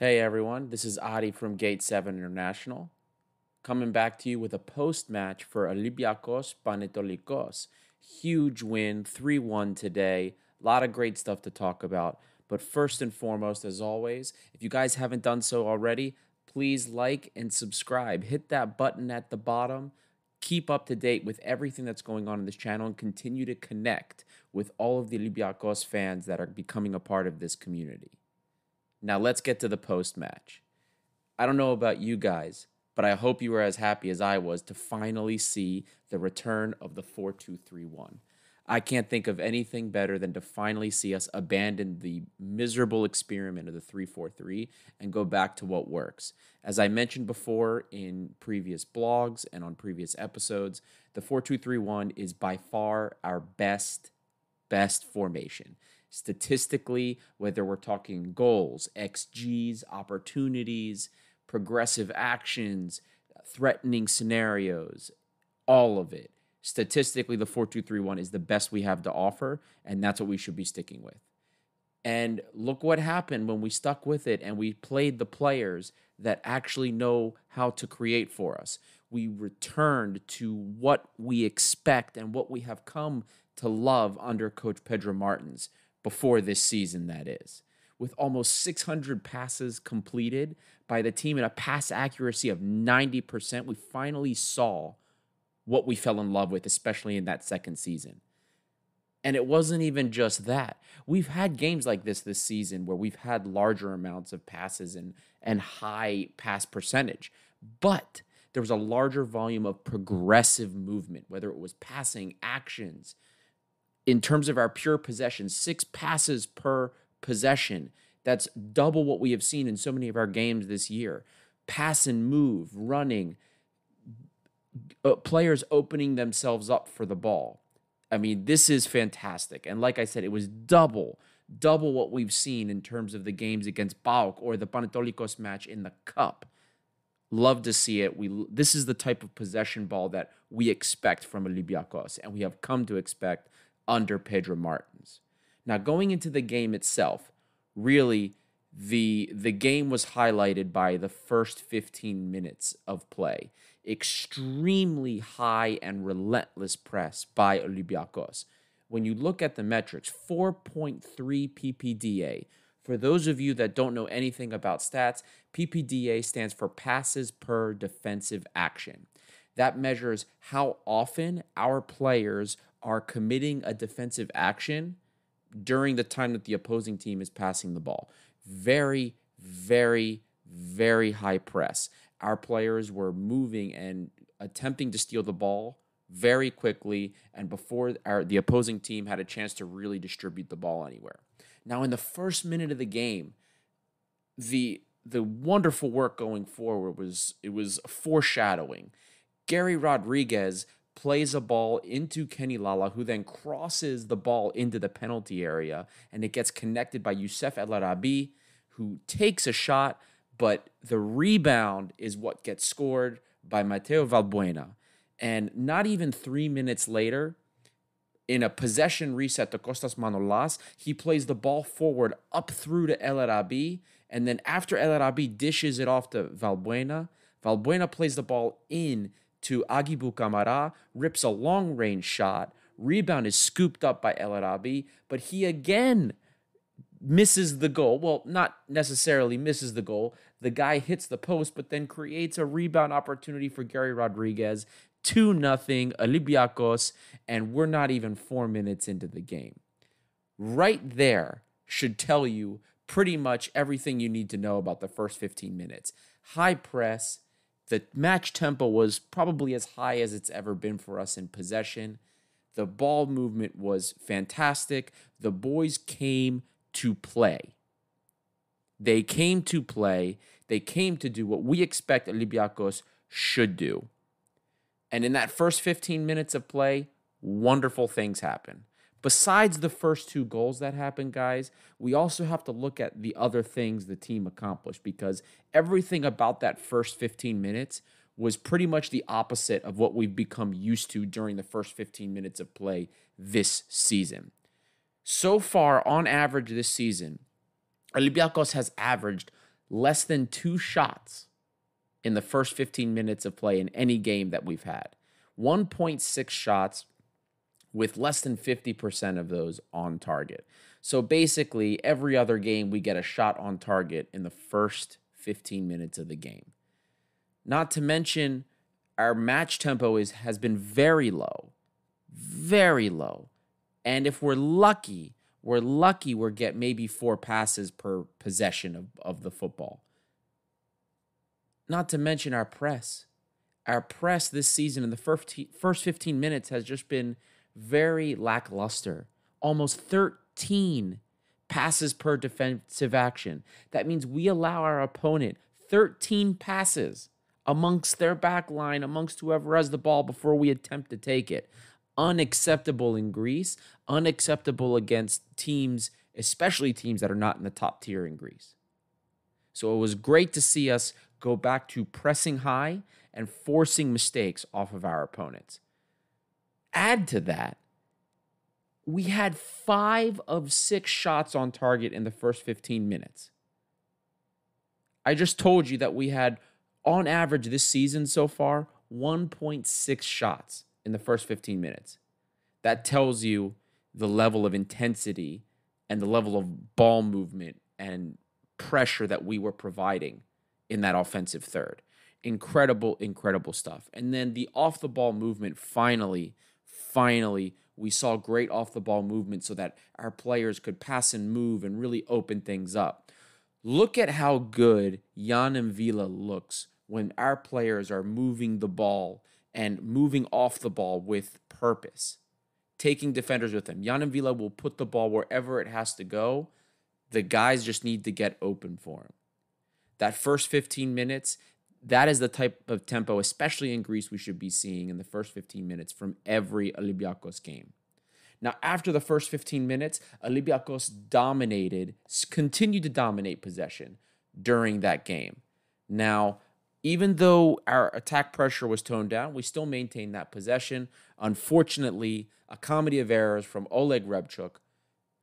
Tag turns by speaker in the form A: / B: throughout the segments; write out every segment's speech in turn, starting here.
A: Hey everyone, this is Adi from Gate 7 International, coming back to you with a post match for Olympiacos Panetolikos. Huge win, 3 1 today. A lot of great stuff to talk about. But first and foremost, as always, if you guys haven't done so already, please like and subscribe. Hit that button at the bottom. Keep up to date with everything that's going on in this channel and continue to connect with all of the Olympiacos fans that are becoming a part of this community. Now let's get to the post match. I don't know about you guys, but I hope you were as happy as I was to finally see the return of the 4231. I can't think of anything better than to finally see us abandon the miserable experiment of the 343 and go back to what works. As I mentioned before in previous blogs and on previous episodes, the 4231 is by far our best best formation statistically, whether we're talking goals, XGs, opportunities, progressive actions, threatening scenarios, all of it. Statistically, the 4231 is the best we have to offer, and that's what we should be sticking with. And look what happened when we stuck with it and we played the players that actually know how to create for us. We returned to what we expect and what we have come to love under Coach Pedro Martins before this season, that is. With almost 600 passes completed by the team and a pass accuracy of 90%, we finally saw what we fell in love with, especially in that second season. And it wasn't even just that. We've had games like this this season where we've had larger amounts of passes and, and high pass percentage, but there was a larger volume of progressive movement, whether it was passing, actions, in terms of our pure possession, six passes per possession. That's double what we have seen in so many of our games this year. Pass and move, running, uh, players opening themselves up for the ball. I mean, this is fantastic. And like I said, it was double, double what we've seen in terms of the games against PAOK or the Panetolikos match in the cup. Love to see it. We this is the type of possession ball that we expect from Olympiacos, and we have come to expect under Pedro Martins. Now, going into the game itself, really the the game was highlighted by the first 15 minutes of play. Extremely high and relentless press by Olympiacos. When you look at the metrics, 4.3 PPDA. For those of you that don't know anything about stats, PPDA stands for passes per defensive action. That measures how often our players are committing a defensive action during the time that the opposing team is passing the ball. Very, very, very high press. Our players were moving and attempting to steal the ball very quickly and before our, the opposing team had a chance to really distribute the ball anywhere. Now, in the first minute of the game, the the wonderful work going forward was it was foreshadowing. Gary Rodriguez plays a ball into Kenny Lala, who then crosses the ball into the penalty area, and it gets connected by Youssef El Arabi, who takes a shot, but the rebound is what gets scored by Mateo Valbuena. And not even three minutes later, in a possession reset to Costas Manolas, he plays the ball forward up through to El Arabi. And then after El Arabi dishes it off to Valbuena, Valbuena plays the ball in to Agibou Camara, rips a long range shot. Rebound is scooped up by El Arabi, but he again misses the goal. Well, not necessarily misses the goal. The guy hits the post, but then creates a rebound opportunity for Gary Rodriguez. 2 nothing Olympiacos, and we're not even four minutes into the game. Right there should tell you pretty much everything you need to know about the first 15 minutes. High press, the match tempo was probably as high as it's ever been for us in possession. The ball movement was fantastic. The boys came to play. They came to play. They came to do what we expect Olympiacos should do. And in that first 15 minutes of play, wonderful things happen besides the first two goals that happened, guys, we also have to look at the other things the team accomplished because everything about that first 15 minutes was pretty much the opposite of what we've become used to during the first 15 minutes of play this season. So far, on average this season, Olympiacos has averaged less than two shots in the first 15 minutes of play in any game that we've had. 1.6 shots with less than 50% of those on target. So basically, every other game, we get a shot on target in the first 15 minutes of the game. Not to mention, our match tempo is has been very low, very low. And if we're lucky, we're lucky we're get maybe four passes per possession of, of the football. Not to mention our press. Our press this season in the first, first 15 minutes has just been very lackluster. Almost 13 passes per defensive action. That means we allow our opponent 13 passes amongst their back line, amongst whoever has the ball before we attempt to take it. Unacceptable in Greece, unacceptable against teams, especially teams that are not in the top tier in Greece. So it was great to see us go back to pressing high and forcing mistakes off of our opponents. Add to that, we had five of six shots on target in the first 15 minutes. I just told you that we had on average this season so far 1.6 shots in the first 15 minutes. That tells you the level of intensity and the level of ball movement and pressure that we were providing in that offensive third. Incredible, incredible stuff. And then the off the ball movement finally, finally, we saw great off the ball movement so that our players could pass and move and really open things up. Look at how good Yann M'Vila looks when our players are moving the ball and moving off the ball with purpose, taking defenders with them. Yann M'Vila will put the ball wherever it has to go. The guys just need to get open for him. That first 15 minutes, that is the type of tempo, especially in Greece, we should be seeing in the first 15 minutes from every Olympiacos game. Now, after the first 15 minutes, Olympiacos dominated, continued to dominate possession during that game. Now, even though our attack pressure was toned down, we still maintained that possession. Unfortunately, a comedy of errors from Oleg Reabciuk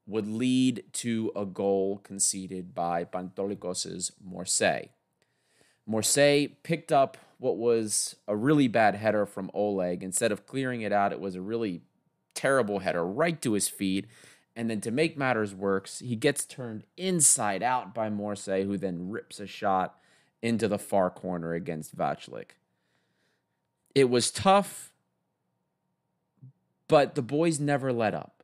A: would lead to a goal conceded by Panetolikos' Morsey. Morsey picked up what was a really bad header from Oleg. Instead of clearing it out, it was a really terrible header right to his feet. And then to make matters worse, he gets turned inside out by Morsey, who then rips a shot into the far corner against Vaclik. It was tough, but the boys never let up.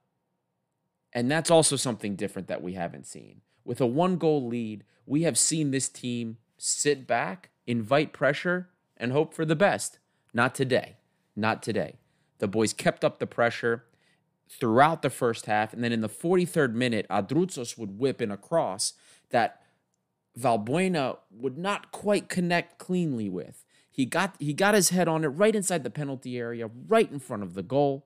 A: And that's also something different that we haven't seen. With a one goal lead, we have seen this team sit back, invite pressure, and hope for the best. Not today. Not today. The boys kept up the pressure throughout the first half. And then in the 43rd minute, Androutsos would whip in a cross that Valbuena would not quite connect cleanly with. He got he got his head on it right inside the penalty area, right in front of the goal.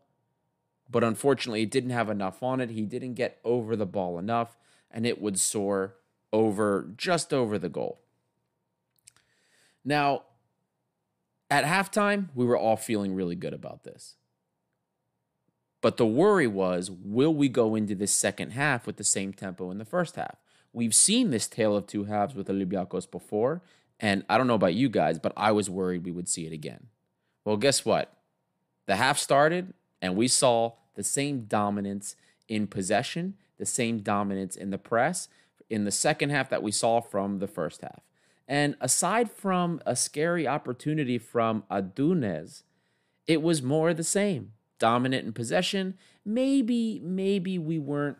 A: But unfortunately, it didn't have enough on it. He didn't get over the ball enough, and it would soar over just over the goal. Now, at halftime, we were all feeling really good about this. But the worry was will we go into this second half with the same tempo in the first half? We've seen this tale of two halves with Olympiacos before, and I don't know about you guys, but I was worried we would see it again. Well, guess what? The half started, and we saw the same dominance in possession, the same dominance in the press in the second half that we saw from the first half. And aside from a scary opportunity from Adunez, it was more the same. Dominant in possession. Maybe, maybe we weren't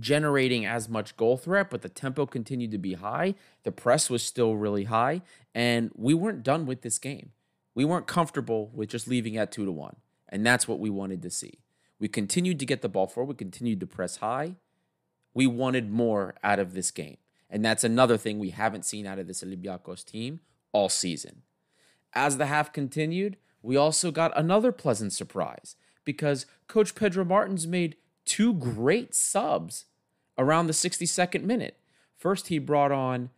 A: generating as much goal threat, but the tempo continued to be high. The press was still really high, and we weren't done with this game. We weren't comfortable with just leaving at two to one, and that's what we wanted to see. We continued to get the ball forward, we continued to press high. We wanted more out of this game, and that's another thing we haven't seen out of this Olympiacos team all season. As the half continued, we also got another pleasant surprise because Coach Pedro Martins made two great subs around the 62nd minute. First, he brought on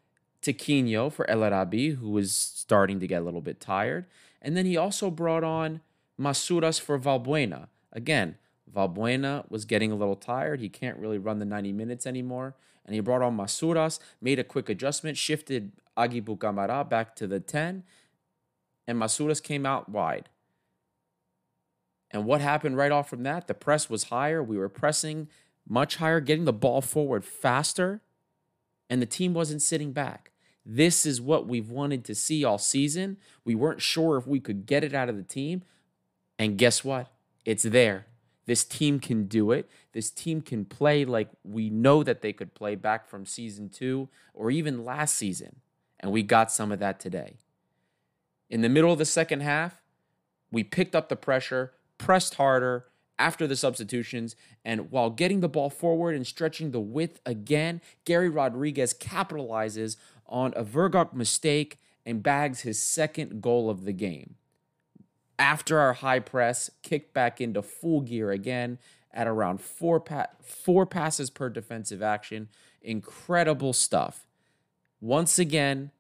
A: Tiquinho for El Arabi, who was starting to get a little bit tired. And then he also brought on Masouras for Valbuena. Again, Valbuena was getting a little tired. He can't really run the 90 minutes anymore. And he brought on Masouras, made a quick adjustment, shifted Agibou Camara back to the 10, and Masouras came out wide. And what happened right off from that? The press was higher. We were pressing much higher, getting the ball forward faster, and the team wasn't sitting back. This is what we've wanted to see all season. We weren't sure if we could get it out of the team. And guess what? It's there. This team can do it. This team can play like we know that they could play back from season two or even last season. And we got some of that today. In the middle of the second half, we picked up the pressure, pressed harder after the substitutions, and while getting the ball forward and stretching the width again, Gary Rodriguez capitalizes on a Vergok mistake and bags his second goal of the game. After our high press, kicked back into full gear again at around four, pa- four passes per defensive action. Incredible stuff. Once again,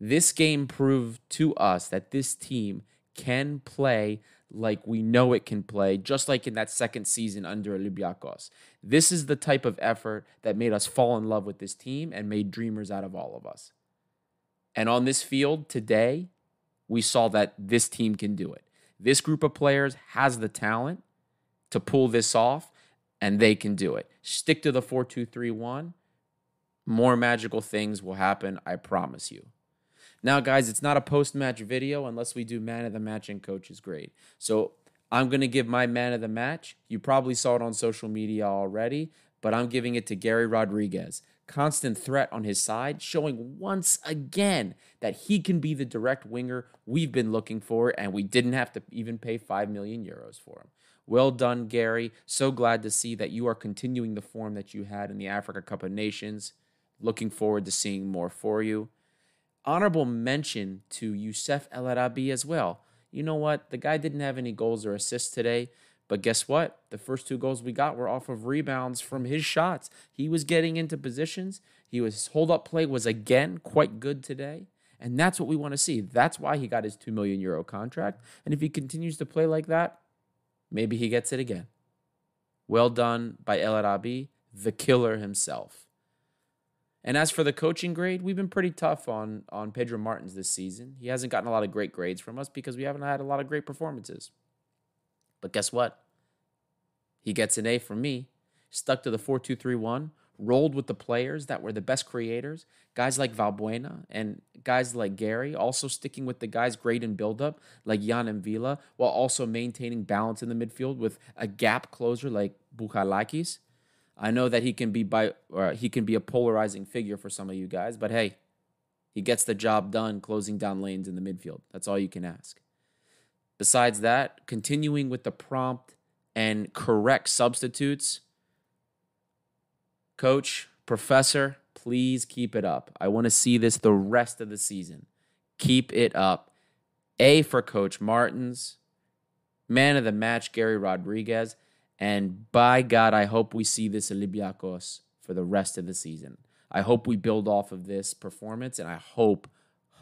A: this game proved to us that this team can play like we know it can play, just like in that second season under Olympiacos. This is the type of effort that made us fall in love with this team and made dreamers out of all of us. And on this field today, we saw that this team can do it. This group of players has the talent to pull this off, and they can do it. Stick to the 4 2 3 1. More magical things will happen, I promise you. Now, guys, it's not a post match video unless we do man of the match and coach's grade. So I'm going to give my man of the match. You probably saw it on social media already, but I'm giving it to Gary Rodriguez. Constant threat on his side, showing once again that he can be the direct winger we've been looking for, and we didn't have to even pay 5 million euros for him. Well done, Gary. So glad to see that you are continuing the form that you had in the Africa Cup of Nations. Looking forward to seeing more for you honorable mention to Youssef El Arabi as well. You know what? The guy didn't have any goals or assists today, but guess what? The first two goals we got were off of rebounds from his shots. He was getting into positions. He was hold up play was again quite good today. And that's what we want to see. That's why he got his 2 million euro contract. And if he continues to play like that, maybe he gets it again. Well done by El Arabi, the killer himself. And as for the coaching grade, we've been pretty tough on on Pedro Martins this season. He hasn't gotten a lot of great grades from us because we haven't had a lot of great performances. But guess what? He gets an A from me. Stuck to the 4-2-3-1, rolled with the players that were the best creators, guys like Valbuena and guys like Gary, also sticking with the guys great in build-up, like Yann M'Vila, while also maintaining balance in the midfield with a gap closer like Bouchalakis. I know that he can be by he can be a polarizing figure for some of you guys, but hey, he gets the job done closing down lanes in the midfield. That's all you can ask. Besides that, continuing with the prompt and correct substitutes, coach, professor, please keep it up. I want to see this the rest of the season. Keep it up. A for Coach Martins, man of the match, Gary Rodriguez. And by God, I hope we see this Olympiacos for the rest of the season. I hope we build off of this performance, and I hope,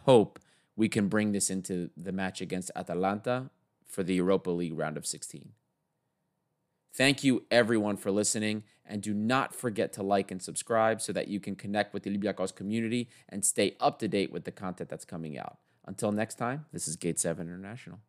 A: hope we can bring this into the match against Atalanta for the Europa League round of 16. Thank you, everyone, for listening. And do not forget to like and subscribe so that you can connect with the Olympiacos community and stay up to date with the content that's coming out. Until next time, this is Gate 7 International.